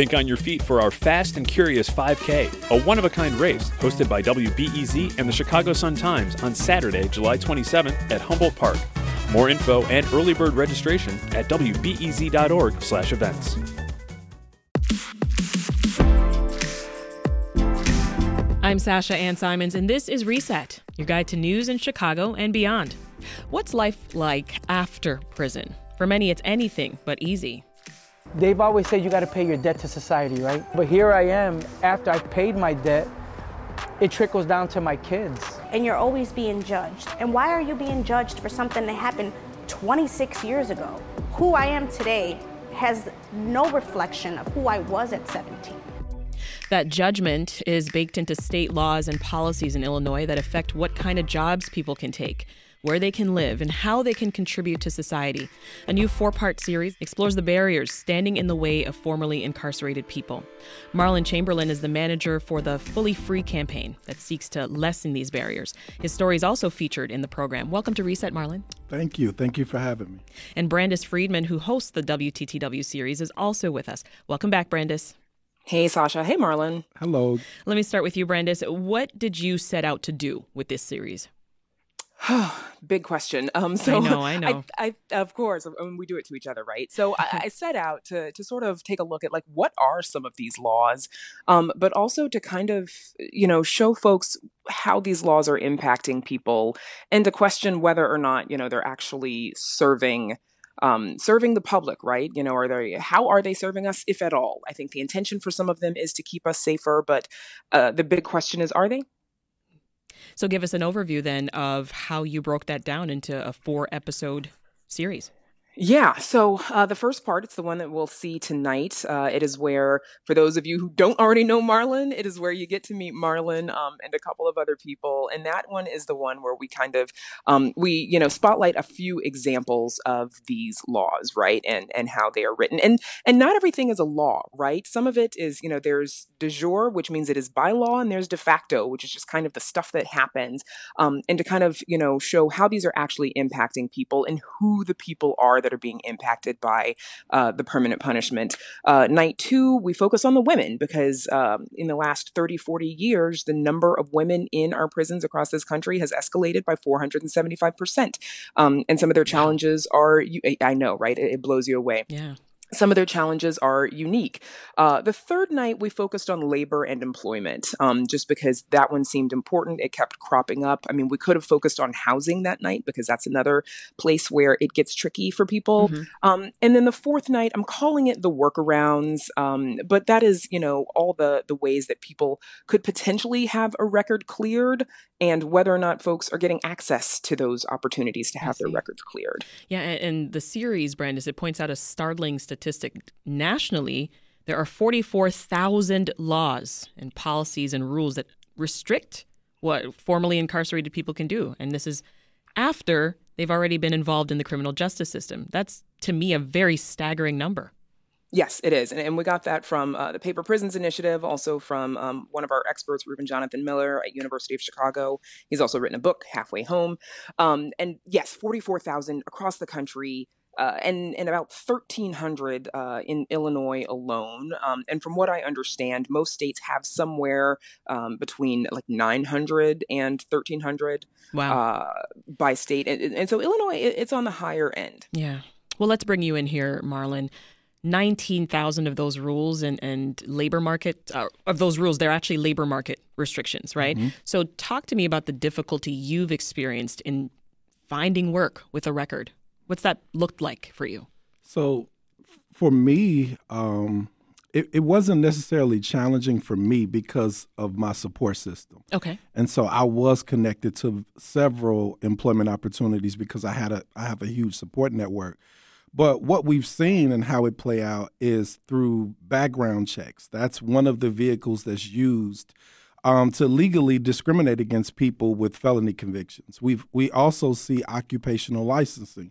Think on your feet for our Fast and Curious 5K, a one of a kind race hosted by WBEZ and the Chicago Sun Times on Saturday, July 27th at Humboldt Park. More info and early bird registration at wbez.org/events. I'm Sasha Ann Simons, and this is Reset, your guide to news in Chicago and beyond. What's life like after prison? For many, it's anything but easy. They've always said you got to pay your debt to society, right? But here I am, after I've paid my debt, it trickles down to my kids. And you're always being judged. And why are you being judged for something that happened 26 years ago? Who I am today has no reflection of who I was at 17. That judgment is baked into state laws and policies in Illinois that affect what kind of jobs people can take where they can live, and how they can contribute to society. A new four part series explores the barriers standing in the way of formerly incarcerated people. Marlon Chamberlain is the manager for the Fully Free campaign that seeks to lessen these barriers. His story is also featured in the program. Welcome to Reset, Marlon. Thank you. Thank you for having me. And Brandis Friedman, who hosts the WTTW series, is also with us. Welcome back, Brandis. Hey, Sasha. Hey, Marlon. Hello. Let me start with you, Brandis. What did you set out to do with this series? Oh, big question. Um, so I know, I know. I, I of course, um, we do it to each other, right? So I, I, set out to to sort of take a look at like what are some of these laws, um, but also to kind of you know show folks how these laws are impacting people, and to question whether or not you know they're actually serving. Um, serving the public, right? You know, are they? How are they serving us, if at all? I think the intention for some of them is to keep us safer, but uh, the big question is, are they? So give us an overview then of how you broke that down into a four episode series. Yeah. So uh, the first part, it's the one that we'll see tonight. Uh, it is where, for those of you who don't already know Marlon, it is where you get to meet Marlon um, and a couple of other people. And that one is the one where we kind of um, we you know spotlight a few examples of these laws, right, and and how they are written. And and not everything is a law, right? Some of it is you know there's de jure, which means it is by law, and there's de facto, which is just kind of the stuff that happens. Um, and to kind of you know show how these are actually impacting people and who the people are that are being impacted by uh, the permanent punishment. Uh, night two, we focus on the women because um, in the last 30, 40 years, the number of women in our prisons across this country has escalated by 475%. Um, and some of their challenges are, you, I know, right? It, it blows you away. Yeah some of their challenges are unique. Uh, the third night, we focused on labor and employment, um, just because that one seemed important. It kept cropping up. I mean, we could have focused on housing that night because that's another place where it gets tricky for people. Mm-hmm. Um, and then the fourth night, I'm calling it the workarounds, um, but that is, you know, all the the ways that people could potentially have a record cleared, and whether or not folks are getting access to those opportunities to have their records cleared. Yeah, and the series, Brandis, it points out a startling statistic statistic nationally, there are 44,000 laws and policies and rules that restrict what formerly incarcerated people can do. And this is after they've already been involved in the criminal justice system. That's, to me, a very staggering number. Yes, it is. And, and we got that from uh, the Paper Prisons Initiative, also from um, one of our experts, Reuben Jonathan Miller at University of Chicago. He's also written a book, Halfway Home. Um, and yes, 44,000 across the country uh, and and about 1,300 uh, in Illinois alone. Um, and from what I understand, most states have somewhere um, between like 900 and 1,300 wow. uh, by state. And, and so Illinois, it's on the higher end. Yeah. Well, let's bring you in here, Marlon. 19,000 of those rules and, and labor market, uh, of those rules, they're actually labor market restrictions, right? Mm-hmm. So, talk to me about the difficulty you've experienced in finding work with a record. What's that looked like for you? So, for me, um, it, it wasn't necessarily challenging for me because of my support system. Okay. And so I was connected to several employment opportunities because I had a I have a huge support network. But what we've seen and how it play out is through background checks. That's one of the vehicles that's used um, to legally discriminate against people with felony convictions. We we also see occupational licensing.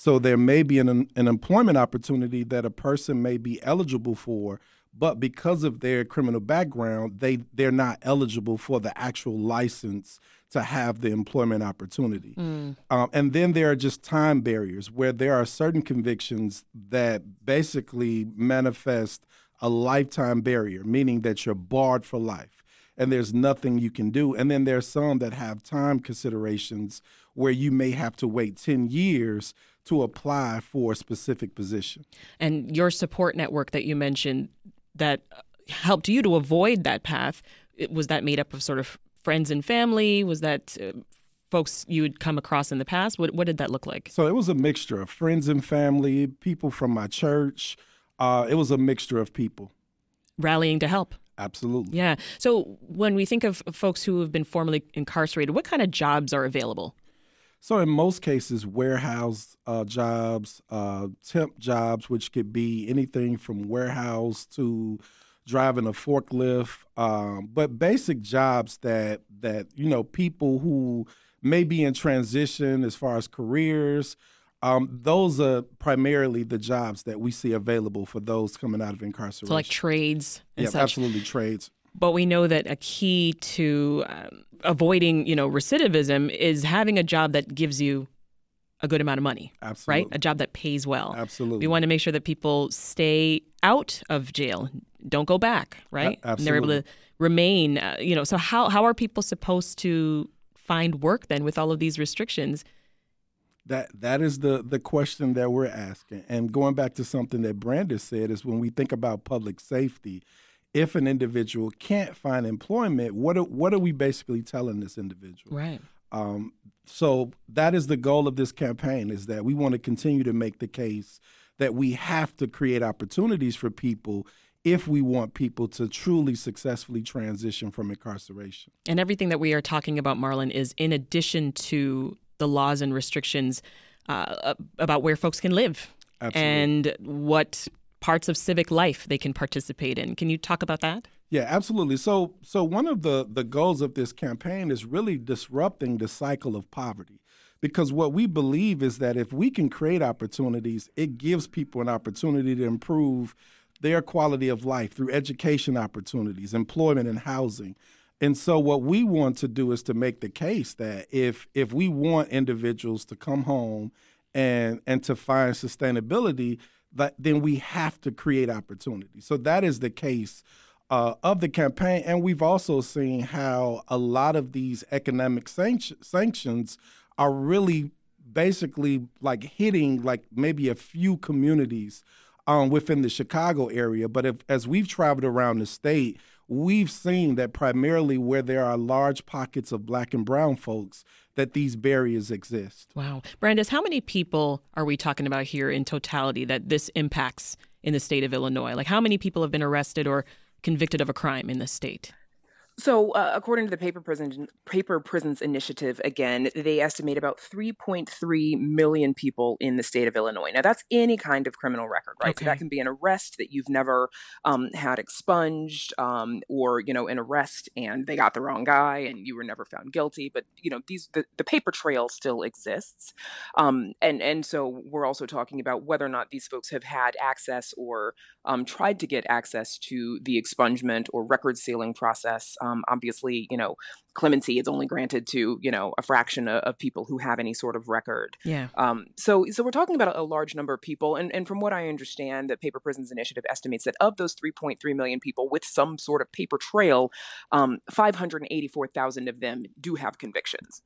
So there may be an, an employment opportunity that a person may be eligible for, but because of their criminal background, they they're not eligible for the actual license to have the employment opportunity. Mm. Um, and then there are just time barriers where there are certain convictions that basically manifest a lifetime barrier, meaning that you're barred for life and there's nothing you can do. And then there's some that have time considerations where you may have to wait 10 years to apply for a specific position. And your support network that you mentioned that helped you to avoid that path, was that made up of sort of friends and family? Was that uh, folks you had come across in the past? What, what did that look like? So it was a mixture of friends and family, people from my church. Uh, it was a mixture of people rallying to help. Absolutely. Yeah. So when we think of folks who have been formerly incarcerated, what kind of jobs are available? So in most cases, warehouse uh, jobs, uh, temp jobs, which could be anything from warehouse to driving a forklift, um, but basic jobs that that you know people who may be in transition as far as careers. Um, those are primarily the jobs that we see available for those coming out of incarceration. So, like trades. yeah, such. absolutely trades. But we know that a key to um, avoiding, you know, recidivism is having a job that gives you a good amount of money. Absolutely. Right? A job that pays well. Absolutely. We want to make sure that people stay out of jail, don't go back, right? A- and they're able to remain, uh, you know, so how, how are people supposed to find work then with all of these restrictions? That that is the the question that we're asking. And going back to something that Brandis said is when we think about public safety, if an individual can't find employment, what are, what are we basically telling this individual? Right. Um, so that is the goal of this campaign: is that we want to continue to make the case that we have to create opportunities for people if we want people to truly successfully transition from incarceration. And everything that we are talking about, Marlon, is in addition to the laws and restrictions uh, about where folks can live Absolutely. and what parts of civic life they can participate in. Can you talk about that? Yeah, absolutely. So so one of the the goals of this campaign is really disrupting the cycle of poverty. Because what we believe is that if we can create opportunities, it gives people an opportunity to improve their quality of life through education opportunities, employment and housing. And so what we want to do is to make the case that if if we want individuals to come home and and to find sustainability, that then we have to create opportunity. So that is the case uh, of the campaign, and we've also seen how a lot of these economic sanct- sanctions are really basically like hitting like maybe a few communities um, within the Chicago area. But if, as we've traveled around the state, we've seen that primarily where there are large pockets of black and brown folks, that these barriers exist. Wow. Brandis, how many people are we talking about here in totality that this impacts in the state of Illinois? Like, how many people have been arrested or convicted of a crime in the state? So, uh, according to the Paper Prison Paper Prisons Initiative, again, they estimate about 3.3 million people in the state of Illinois. Now, that's any kind of criminal record, right? Okay. So that can be an arrest that you've never um, had expunged, um, or you know, an arrest and they got the wrong guy and you were never found guilty. But you know, these the, the paper trail still exists, um, and and so we're also talking about whether or not these folks have had access or um, tried to get access to the expungement or record sealing process. Um, obviously, you know, clemency is only granted to you know a fraction of, of people who have any sort of record. Yeah. Um, so, so we're talking about a, a large number of people, and, and from what I understand, the Paper Prisons Initiative estimates that of those 3.3 million people with some sort of paper trail, um, 584,000 of them do have convictions.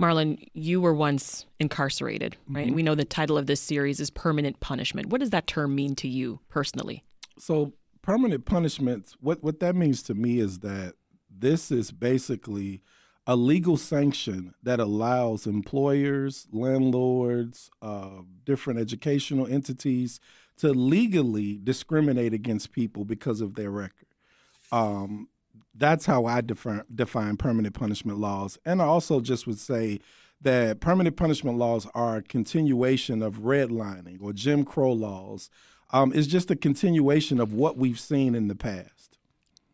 Marlon, you were once incarcerated, right? Mhm. We know the title of this series is Permanent Punishment. What does that term mean to you personally? So permanent punishments, what what that means to me is that this is basically a legal sanction that allows employers, landlords, uh, different educational entities to legally discriminate against people because of their record. Um, that's how I define, define permanent punishment laws. And I also just would say that permanent punishment laws are a continuation of redlining or Jim Crow laws. Um, it's just a continuation of what we've seen in the past.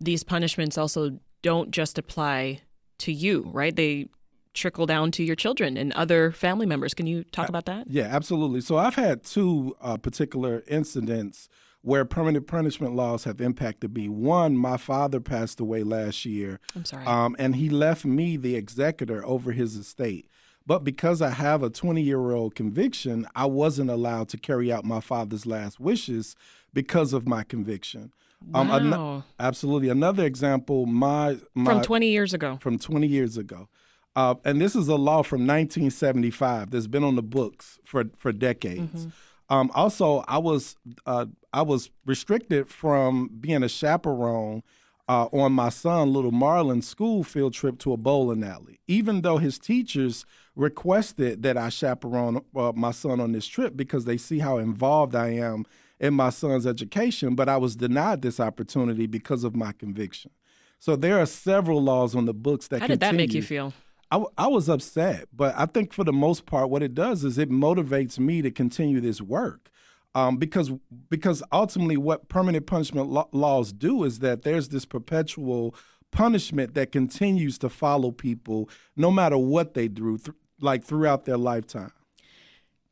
These punishments also don't just apply to you, right? They trickle down to your children and other family members. Can you talk about that? Yeah, absolutely. So I've had two uh, particular incidents where permanent punishment laws have impacted me. One, my father passed away last year. I'm sorry. Um, and he left me the executor over his estate. But because I have a 20 year old conviction, I wasn't allowed to carry out my father's last wishes because of my conviction. Wow. Um, an- absolutely. Another example, my, my From 20 years ago. from 20 years ago. Uh, and this is a law from 1975 that's been on the books for, for decades. Um, also, I was uh, I was restricted from being a chaperone uh, on my son, little Marlon's school field trip to a bowling alley, even though his teachers requested that I chaperone uh, my son on this trip because they see how involved I am in my son's education. But I was denied this opportunity because of my conviction. So there are several laws on the books that How did that make you feel? I, I was upset, but I think for the most part, what it does is it motivates me to continue this work. Um, because because ultimately, what permanent punishment lo- laws do is that there's this perpetual punishment that continues to follow people no matter what they do, th- like throughout their lifetime.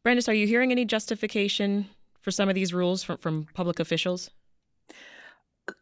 Brandis, are you hearing any justification for some of these rules from, from public officials?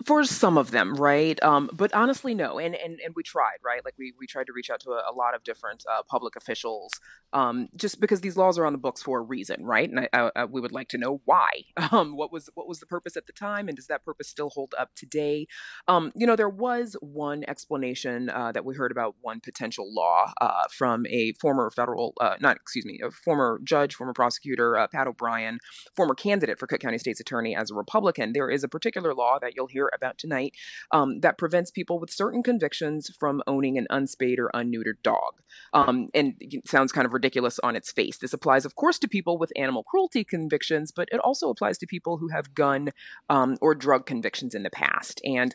For some of them right? Um, but honestly no and, and and we tried right? Like we we tried to reach out to a, a lot of different uh, public officials um, just because these laws are on the books for a reason right? And I, I, I, we would like to know why. Um, what was what was the purpose at the time and does that purpose still hold up today? Um, you know there was one explanation uh, that we heard about one potential law uh, from a former federal uh, not excuse me a former judge former prosecutor uh, pat o'brien former candidate for cook county state's attorney as a republican. There is a particular law that you'll hear about tonight um, that prevents people with certain convictions from owning an unspayed or unneutered dog. Um, and it sounds kind of ridiculous on its face. This applies, of course, to people with animal cruelty convictions, but it also applies to people who have gun um, or drug convictions in the past. And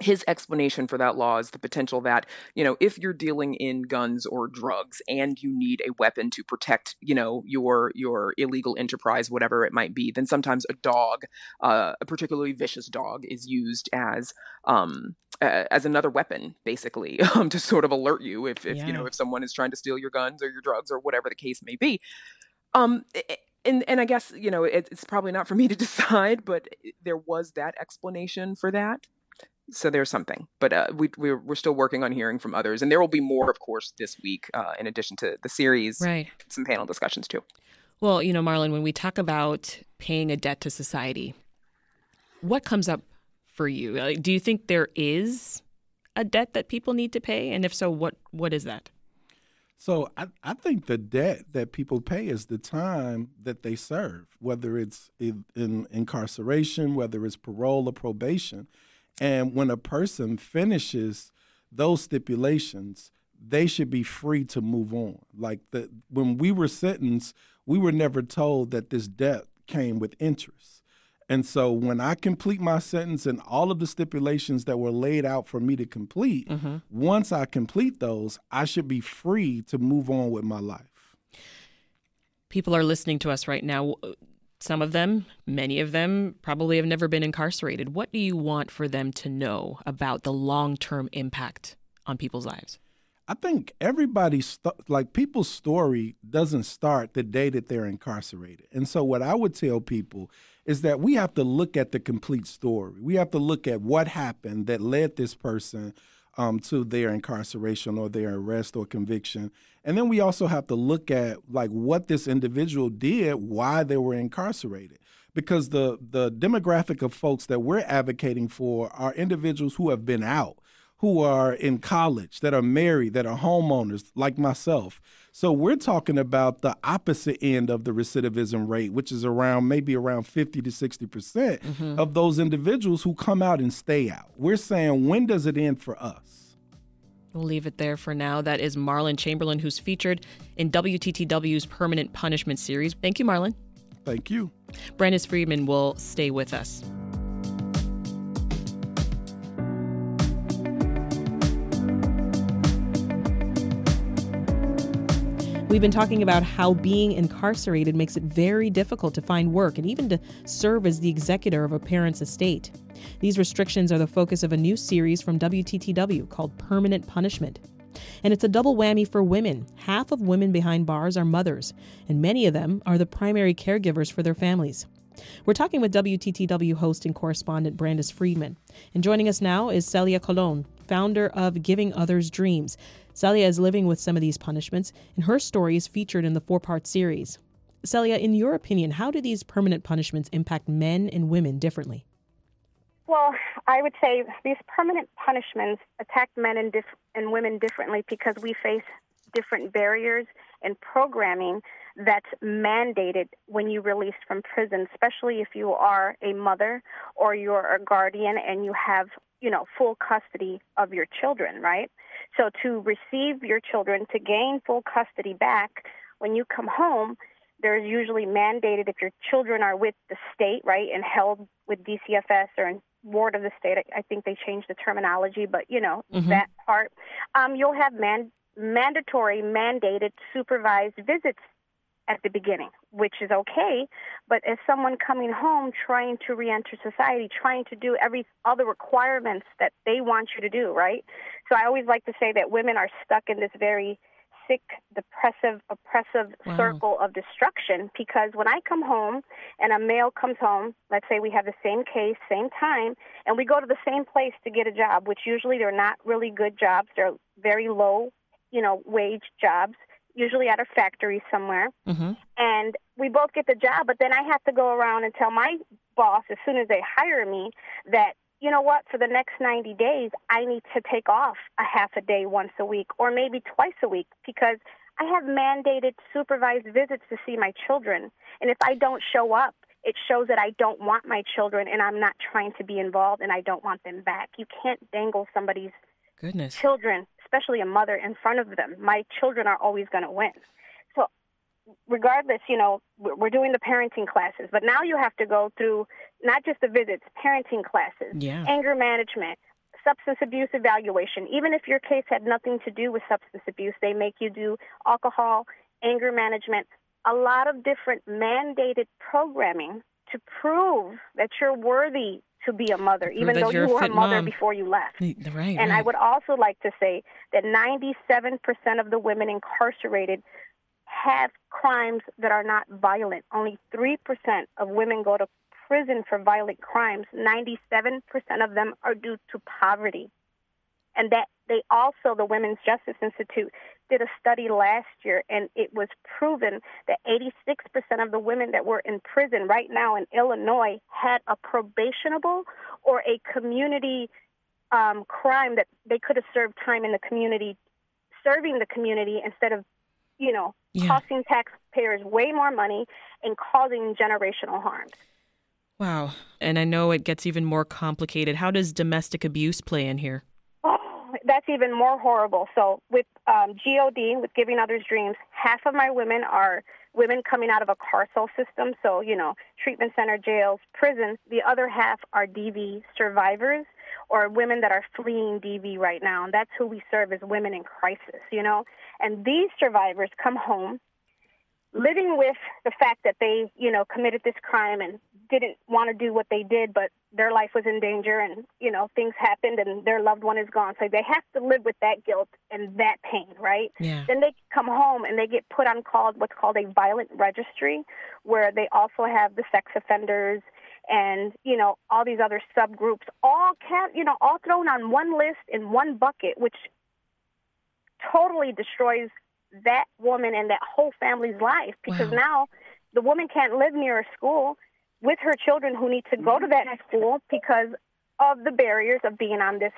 his explanation for that law is the potential that you know if you're dealing in guns or drugs and you need a weapon to protect you know your your illegal enterprise whatever it might be then sometimes a dog uh, a particularly vicious dog is used as um uh, as another weapon basically um, to sort of alert you if, if you know if someone is trying to steal your guns or your drugs or whatever the case may be um i- and and I guess you know it, it's probably not for me to decide, but there was that explanation for that. So there's something, but uh, we we're, we're still working on hearing from others, and there will be more, of course, this week. Uh, in addition to the series, Right. some panel discussions too. Well, you know, Marlon, when we talk about paying a debt to society, what comes up for you? Like, do you think there is a debt that people need to pay? And if so, what what is that? So I, I think the debt that people pay is the time that they serve, whether it's in, in incarceration, whether it's parole or probation. And when a person finishes those stipulations, they should be free to move on. Like the when we were sentenced, we were never told that this debt came with interest. And so when I complete my sentence and all of the stipulations that were laid out for me to complete, mm-hmm. once I complete those, I should be free to move on with my life. People are listening to us right now. Some of them, many of them, probably have never been incarcerated. What do you want for them to know about the long term impact on people's lives? I think everybody's st- like people's story doesn't start the day that they're incarcerated. And so what I would tell people is that we have to look at the complete story. We have to look at what happened that led this person um, to their incarceration or their arrest or conviction. And then we also have to look at like what this individual did, why they were incarcerated. Because the the demographic of folks that we're advocating for are individuals who have been out who are in college, that are married, that are homeowners, like myself. So we're talking about the opposite end of the recidivism rate, which is around maybe around 50 to 60% mm-hmm. of those individuals who come out and stay out. We're saying, when does it end for us? We'll leave it there for now. That is Marlon Chamberlain, who's featured in WTTW's Permanent Punishment series. Thank you, Marlon. Thank you. Brandis Friedman will stay with us. We've been talking about how being incarcerated makes it very difficult to find work and even to serve as the executor of a parent's estate. These restrictions are the focus of a new series from WTTW called Permanent Punishment. And it's a double whammy for women. Half of women behind bars are mothers, and many of them are the primary caregivers for their families. We're talking with WTTW host and correspondent Brandis Friedman. And joining us now is Celia Colon, founder of Giving Others Dreams. Celia is living with some of these punishments, and her story is featured in the four part series. Celia, in your opinion, how do these permanent punishments impact men and women differently? Well, I would say these permanent punishments attack men and, dif- and women differently because we face different barriers and programming that's mandated when you release from prison, especially if you are a mother or you're a guardian and you have, you know, full custody of your children, right? So to receive your children, to gain full custody back, when you come home, there's usually mandated if your children are with the state, right, and held with DCFS or in ward of the state. I think they changed the terminology, but you know mm-hmm. that part. Um, you'll have man- mandatory, mandated, supervised visits at the beginning, which is okay. But as someone coming home trying to reenter society, trying to do every all the requirements that they want you to do, right? So I always like to say that women are stuck in this very sick, depressive, oppressive wow. circle of destruction because when I come home and a male comes home, let's say we have the same case, same time, and we go to the same place to get a job, which usually they're not really good jobs, they're very low, you know, wage jobs usually at a factory somewhere. Mm-hmm. And we both get the job, but then I have to go around and tell my boss as soon as they hire me that, you know what, for the next 90 days, I need to take off a half a day once a week or maybe twice a week because I have mandated supervised visits to see my children. And if I don't show up, it shows that I don't want my children and I'm not trying to be involved and I don't want them back. You can't dangle somebody's Goodness. children especially a mother in front of them. My children are always going to win. So, regardless, you know, we're doing the parenting classes, but now you have to go through not just the visits, parenting classes, yeah. anger management, substance abuse evaluation. Even if your case had nothing to do with substance abuse, they make you do alcohol, anger management, a lot of different mandated programming to prove that you're worthy to be a mother, even though you were a mother mom. before you left. Right. And right. I would also like to say that 97% of the women incarcerated have crimes that are not violent. Only 3% of women go to prison for violent crimes. 97% of them are due to poverty. And that they also, the Women's Justice Institute, did a study last year, and it was proven that 86% of the women that were in prison right now in Illinois had a probationable or a community um, crime that they could have served time in the community, serving the community instead of, you know, yeah. costing taxpayers way more money and causing generational harm. Wow. And I know it gets even more complicated. How does domestic abuse play in here? That's even more horrible. So with um, GOD, with Giving Others Dreams, half of my women are women coming out of a carceral system, so you know, treatment center, jails, prison. The other half are DV survivors or women that are fleeing DV right now, and that's who we serve as women in crisis. You know, and these survivors come home living with the fact that they, you know, committed this crime and didn't want to do what they did, but their life was in danger and, you know, things happened and their loved one is gone. So they have to live with that guilt and that pain, right? Yeah. Then they come home and they get put on called what's called a violent registry where they also have the sex offenders and, you know, all these other subgroups all can you know, all thrown on one list in one bucket, which totally destroys that woman and that whole family's life because wow. now the woman can't live near a school with her children who need to go to that mm-hmm. school because of the barriers of being on this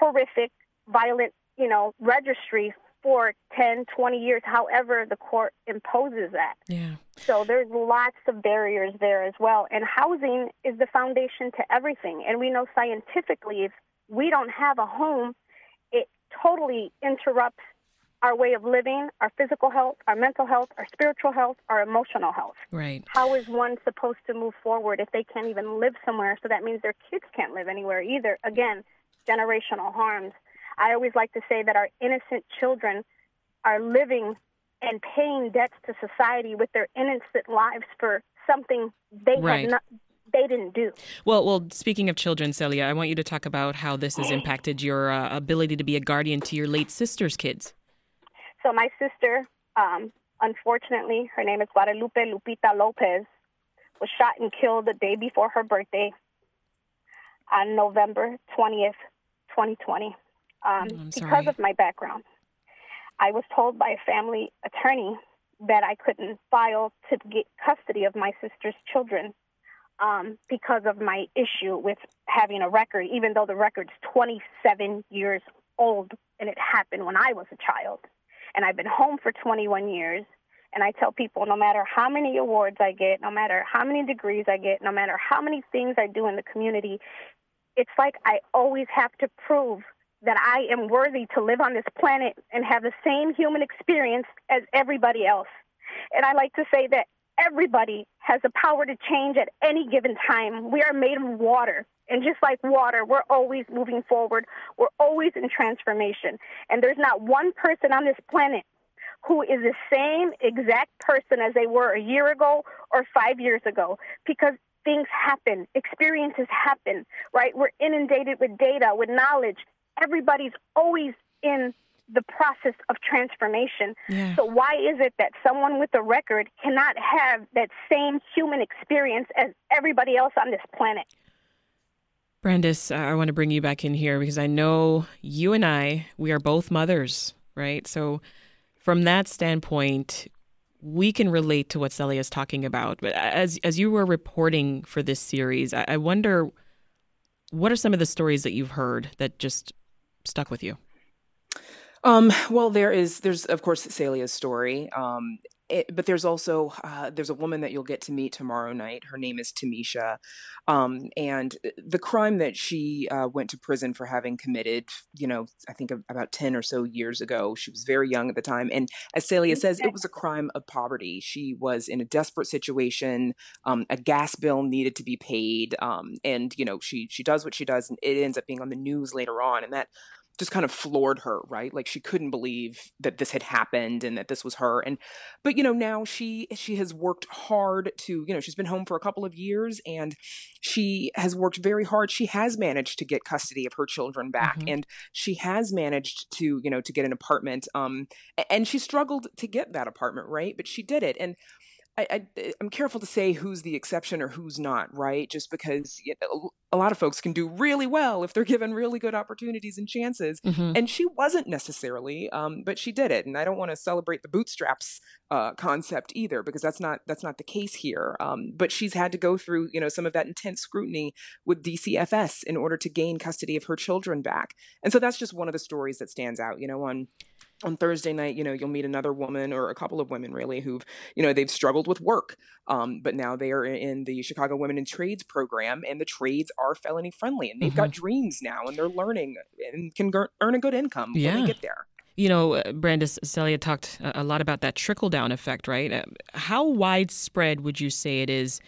horrific, violent, you know, registry for 10, 20 years, however the court imposes that. Yeah. So there's lots of barriers there as well. And housing is the foundation to everything. And we know scientifically if we don't have a home, it totally interrupts our way of living, our physical health, our mental health, our spiritual health, our emotional health. Right. How is one supposed to move forward if they can't even live somewhere? So that means their kids can't live anywhere either. Again, generational harms. I always like to say that our innocent children are living and paying debts to society with their innocent lives for something they right. have not they didn't do. Well, well, speaking of children, Celia, I want you to talk about how this has impacted your uh, ability to be a guardian to your late sister's kids. So my sister, um, unfortunately, her name is Guadalupe Lupita Lopez, was shot and killed the day before her birthday on November 20th, 2020, um, because of my background. I was told by a family attorney that I couldn't file to get custody of my sister's children um, because of my issue with having a record, even though the record's 27 years old and it happened when I was a child. And I've been home for 21 years. And I tell people no matter how many awards I get, no matter how many degrees I get, no matter how many things I do in the community, it's like I always have to prove that I am worthy to live on this planet and have the same human experience as everybody else. And I like to say that everybody has the power to change at any given time. We are made of water. And just like water, we're always moving forward. We're always in transformation. And there's not one person on this planet who is the same exact person as they were a year ago or five years ago because things happen, experiences happen, right? We're inundated with data, with knowledge, everybody's always in the process of transformation. Yeah. So why is it that someone with a record cannot have that same human experience as everybody else on this planet? Brandis, uh, I want to bring you back in here because I know you and I, we are both mothers, right? So from that standpoint, we can relate to what Celia is talking about. But as as you were reporting for this series, I, I wonder what are some of the stories that you've heard that just stuck with you? Um, well, there is, there's of course Celia's story, um, it, but there's also uh, there's a woman that you'll get to meet tomorrow night. Her name is Tamisha, um, and the crime that she uh, went to prison for having committed, you know, I think about ten or so years ago. She was very young at the time, and as Celia says, it was a crime of poverty. She was in a desperate situation. Um, a gas bill needed to be paid, um, and you know, she she does what she does, and it ends up being on the news later on, and that just kind of floored her, right? Like she couldn't believe that this had happened and that this was her. And but you know, now she she has worked hard to, you know, she's been home for a couple of years and she has worked very hard. She has managed to get custody of her children back mm-hmm. and she has managed to, you know, to get an apartment um and she struggled to get that apartment, right? But she did it. And I, I am careful to say who's the exception or who's not, right? Just because you know, a lot of folks can do really well if they're given really good opportunities and chances, mm-hmm. and she wasn't necessarily, um, but she did it. And I don't want to celebrate the bootstraps uh, concept either because that's not that's not the case here. Um, but she's had to go through you know some of that intense scrutiny with DCFS in order to gain custody of her children back, and so that's just one of the stories that stands out. You know, on on Thursday night, you know, you'll meet another woman or a couple of women really who've, you know, they've struggled with work, um, but now they are in the Chicago Women in Trades program, and the trades are felony friendly, and they've mm-hmm. got dreams now, and they're learning and can earn a good income yeah. when they get there. You know, uh, Brandis Celia talked a lot about that trickle down effect, right? Uh, how widespread would you say it is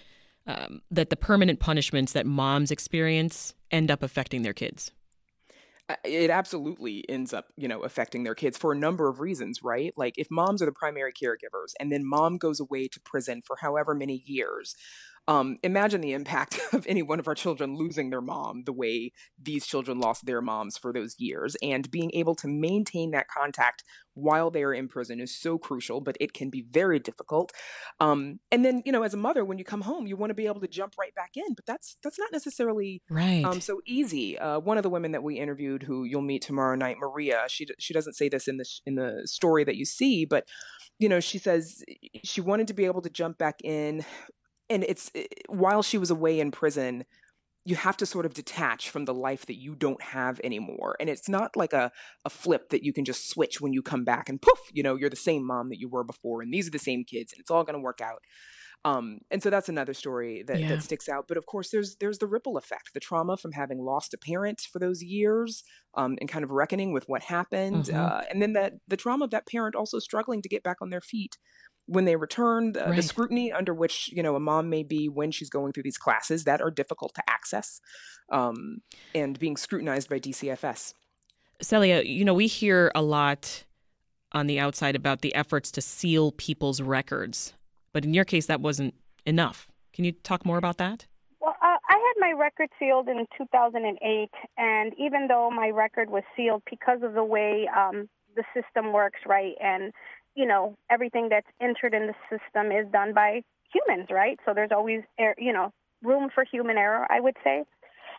um, that the permanent punishments that moms experience end up affecting their kids? It absolutely ends up you know affecting their kids for a number of reasons right? Like if moms are the primary caregivers and then mom goes away to prison for however many years um, imagine the impact of any one of our children losing their mom the way these children lost their moms for those years. And being able to maintain that contact while they are in prison is so crucial, but it can be very difficult. Um, and then, you know, as a mother, when you come home, you want to be able to jump right back in, but that's that's not necessarily right. um, so easy. Uh, one of the women that we interviewed, who you'll meet tomorrow night, Maria, she she doesn't say this in the in the story that you see, but you know, she says she wanted to be able to jump back in and it's eh, while she was away in prison you have to sort of detach from the life that you don't have anymore and it's not like a, a flip that you can just switch when you come back and poof you know you're the same mom that you were before and these are the same kids and it's all going to work out um, and so that's another story that, yeah. that sticks out but of course there's there's the ripple effect the trauma from having lost a parent for those years um, and kind of reckoning with what happened mm-hmm. uh, and then that the trauma of that parent also struggling to get back on their feet when they return, the, right. the, scrutiny under which you know a mom may be when she's going through these classes that are difficult to access, um, and being scrutinized by DCFS. Celia, you know we hear a lot on the outside about the efforts to seal people's records, but in your case that wasn't enough. Can you talk more about that? Well, uh, I had my record sealed in 2008, and even though my record was sealed because of the way um, the system works, right, and you know, everything that's entered in the system is done by humans, right? So there's always, you know, room for human error, I would say.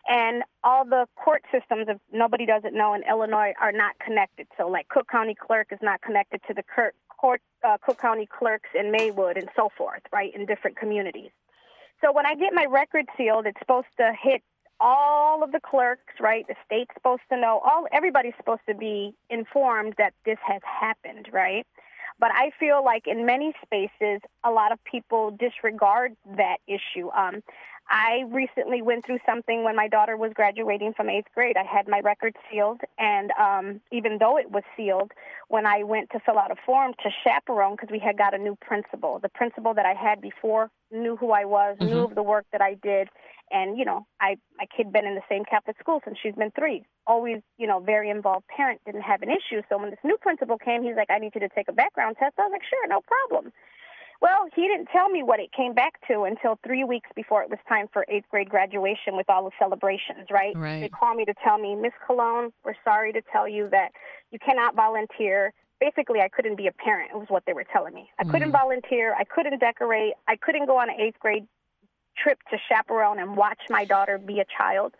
And all the court systems, if nobody doesn't know, in Illinois are not connected. So, like Cook County Clerk is not connected to the court, uh, Cook County clerks in Maywood and so forth, right, in different communities. So when I get my record sealed, it's supposed to hit all of the clerks, right? The state's supposed to know. All everybody's supposed to be informed that this has happened, right? But I feel like in many spaces, a lot of people disregard that issue. Um, I recently went through something when my daughter was graduating from eighth grade. I had my record sealed, and um, even though it was sealed, when I went to fill out a form to chaperone, because we had got a new principal, the principal that I had before knew who I was, mm-hmm. knew of the work that I did, and you know, I my kid been in the same Catholic school since she's been three. Always, you know, very involved parent, didn't have an issue. So when this new principal came, he's like, "I need you to take a background test." I was like, "Sure, no problem." Well, he didn't tell me what it came back to until three weeks before it was time for eighth grade graduation with all the celebrations, right? right. They called me to tell me, Miss Colon, we're sorry to tell you that you cannot volunteer. Basically, I couldn't be a parent, it was what they were telling me. I mm. couldn't volunteer, I couldn't decorate, I couldn't go on an eighth grade trip to chaperone and watch my daughter be a child.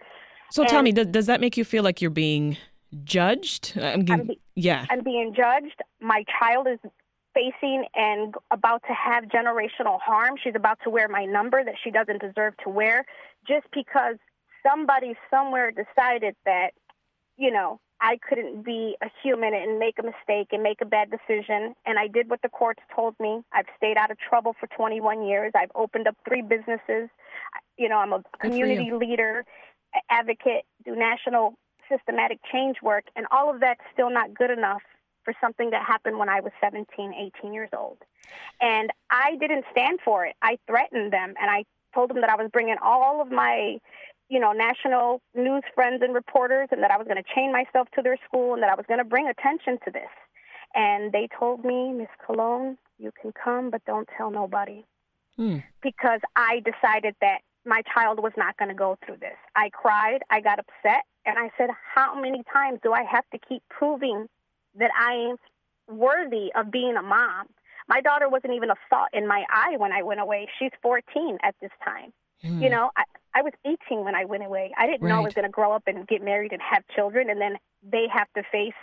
So and tell me, does, does that make you feel like you're being judged? I'm, I'm be, yeah. I'm being judged. My child is facing and about to have generational harm. She's about to wear my number that she doesn't deserve to wear just because somebody somewhere decided that, you know, I couldn't be a human and make a mistake and make a bad decision. And I did what the courts told me. I've stayed out of trouble for 21 years. I've opened up three businesses. You know, I'm a community leader, advocate, do national systematic change work, and all of that's still not good enough for something that happened when I was 17, 18 years old. And I didn't stand for it. I threatened them and I told them that I was bringing all of my, you know, national news friends and reporters and that I was going to chain myself to their school and that I was going to bring attention to this. And they told me, Miss Colon, you can come, but don't tell nobody. Hmm. Because I decided that my child was not going to go through this. I cried, I got upset, and I said, How many times do I have to keep proving that I am worthy of being a mom. My daughter wasn't even a thought in my eye when I went away. She's 14 at this time. Mm. You know, I, I was 18 when I went away. I didn't right. know I was going to grow up and get married and have children, and then they have to face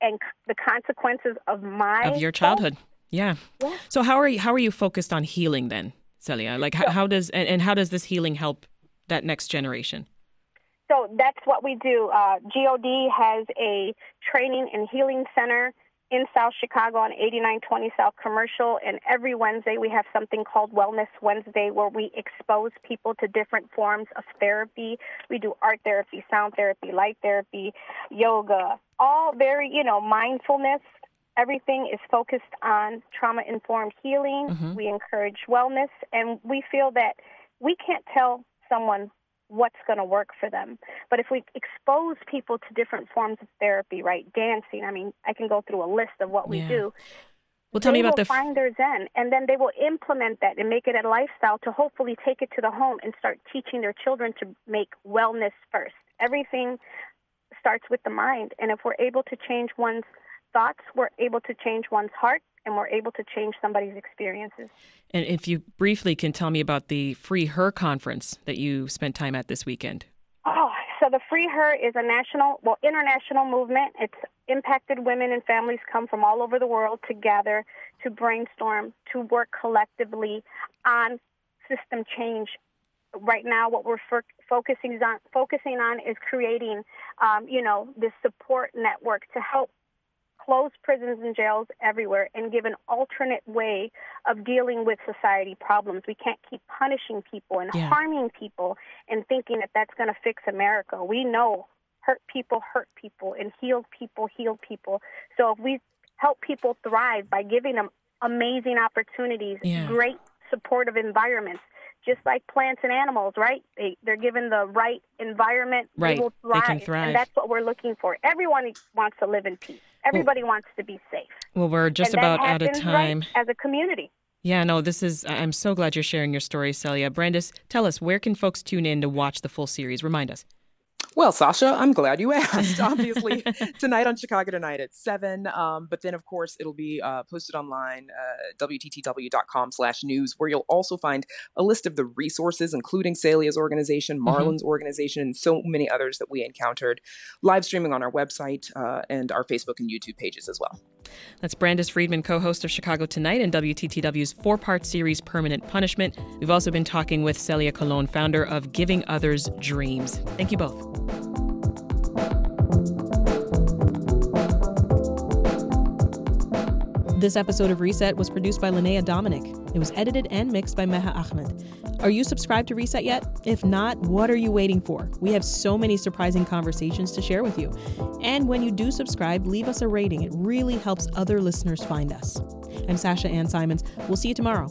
and the consequences of my of your childhood. Yeah. yeah. So how are you how are you focused on healing then, Celia? Like how, how does and, and how does this healing help that next generation? So that's what we do. Uh, GOD has a training and healing center in South Chicago on 8920 South Commercial. And every Wednesday, we have something called Wellness Wednesday where we expose people to different forms of therapy. We do art therapy, sound therapy, light therapy, yoga, all very, you know, mindfulness. Everything is focused on trauma informed healing. Mm-hmm. We encourage wellness, and we feel that we can't tell someone what's going to work for them. But if we expose people to different forms of therapy, right, dancing, I mean, I can go through a list of what we yeah. do. Well, tell they me about will the find their zen, and then they will implement that and make it a lifestyle to hopefully take it to the home and start teaching their children to make wellness first. Everything starts with the mind, and if we're able to change one's thoughts, we're able to change one's heart, and we're able to change somebody's experiences. And if you briefly can tell me about the Free Her conference that you spent time at this weekend. Oh, so the Free Her is a national, well, international movement. It's impacted women and families come from all over the world together to brainstorm, to work collectively on system change. Right now, what we're focusing on focusing on is creating, um, you know, this support network to help close prisons and jails everywhere and give an alternate way of dealing with society problems. We can't keep punishing people and yeah. harming people and thinking that that's going to fix America. We know hurt people hurt people and healed people heal people. So if we help people thrive by giving them amazing opportunities, yeah. great supportive environments, just like plants and animals, right? They they're given the right environment, right. they will thrive, they can thrive. and that's what we're looking for. Everyone wants to live in peace. Everybody well, wants to be safe. Well, we're just and about out of time. Right as a community. Yeah, no, this is. I'm so glad you're sharing your story, Celia. Brandis, tell us where can folks tune in to watch the full series? Remind us. Well, Sasha, I'm glad you asked. Obviously, tonight on Chicago Tonight at 7. Um, but then, of course, it'll be uh, posted online, uh, WTTW.com slash news, where you'll also find a list of the resources, including Celia's organization, mm-hmm. Marlon's mm-hmm. organization, and so many others that we encountered, live streaming on our website uh, and our Facebook and YouTube pages as well. That's Brandis Friedman, co host of Chicago Tonight and WTTW's four part series Permanent Punishment. We've also been talking with Celia Colon, founder of Giving Others Dreams. Thank you both. This episode of Reset was produced by Linnea Dominic. It was edited and mixed by Meha Ahmed. Are you subscribed to Reset yet? If not, what are you waiting for? We have so many surprising conversations to share with you. And when you do subscribe, leave us a rating. It really helps other listeners find us. I'm Sasha Ann Simons. We'll see you tomorrow.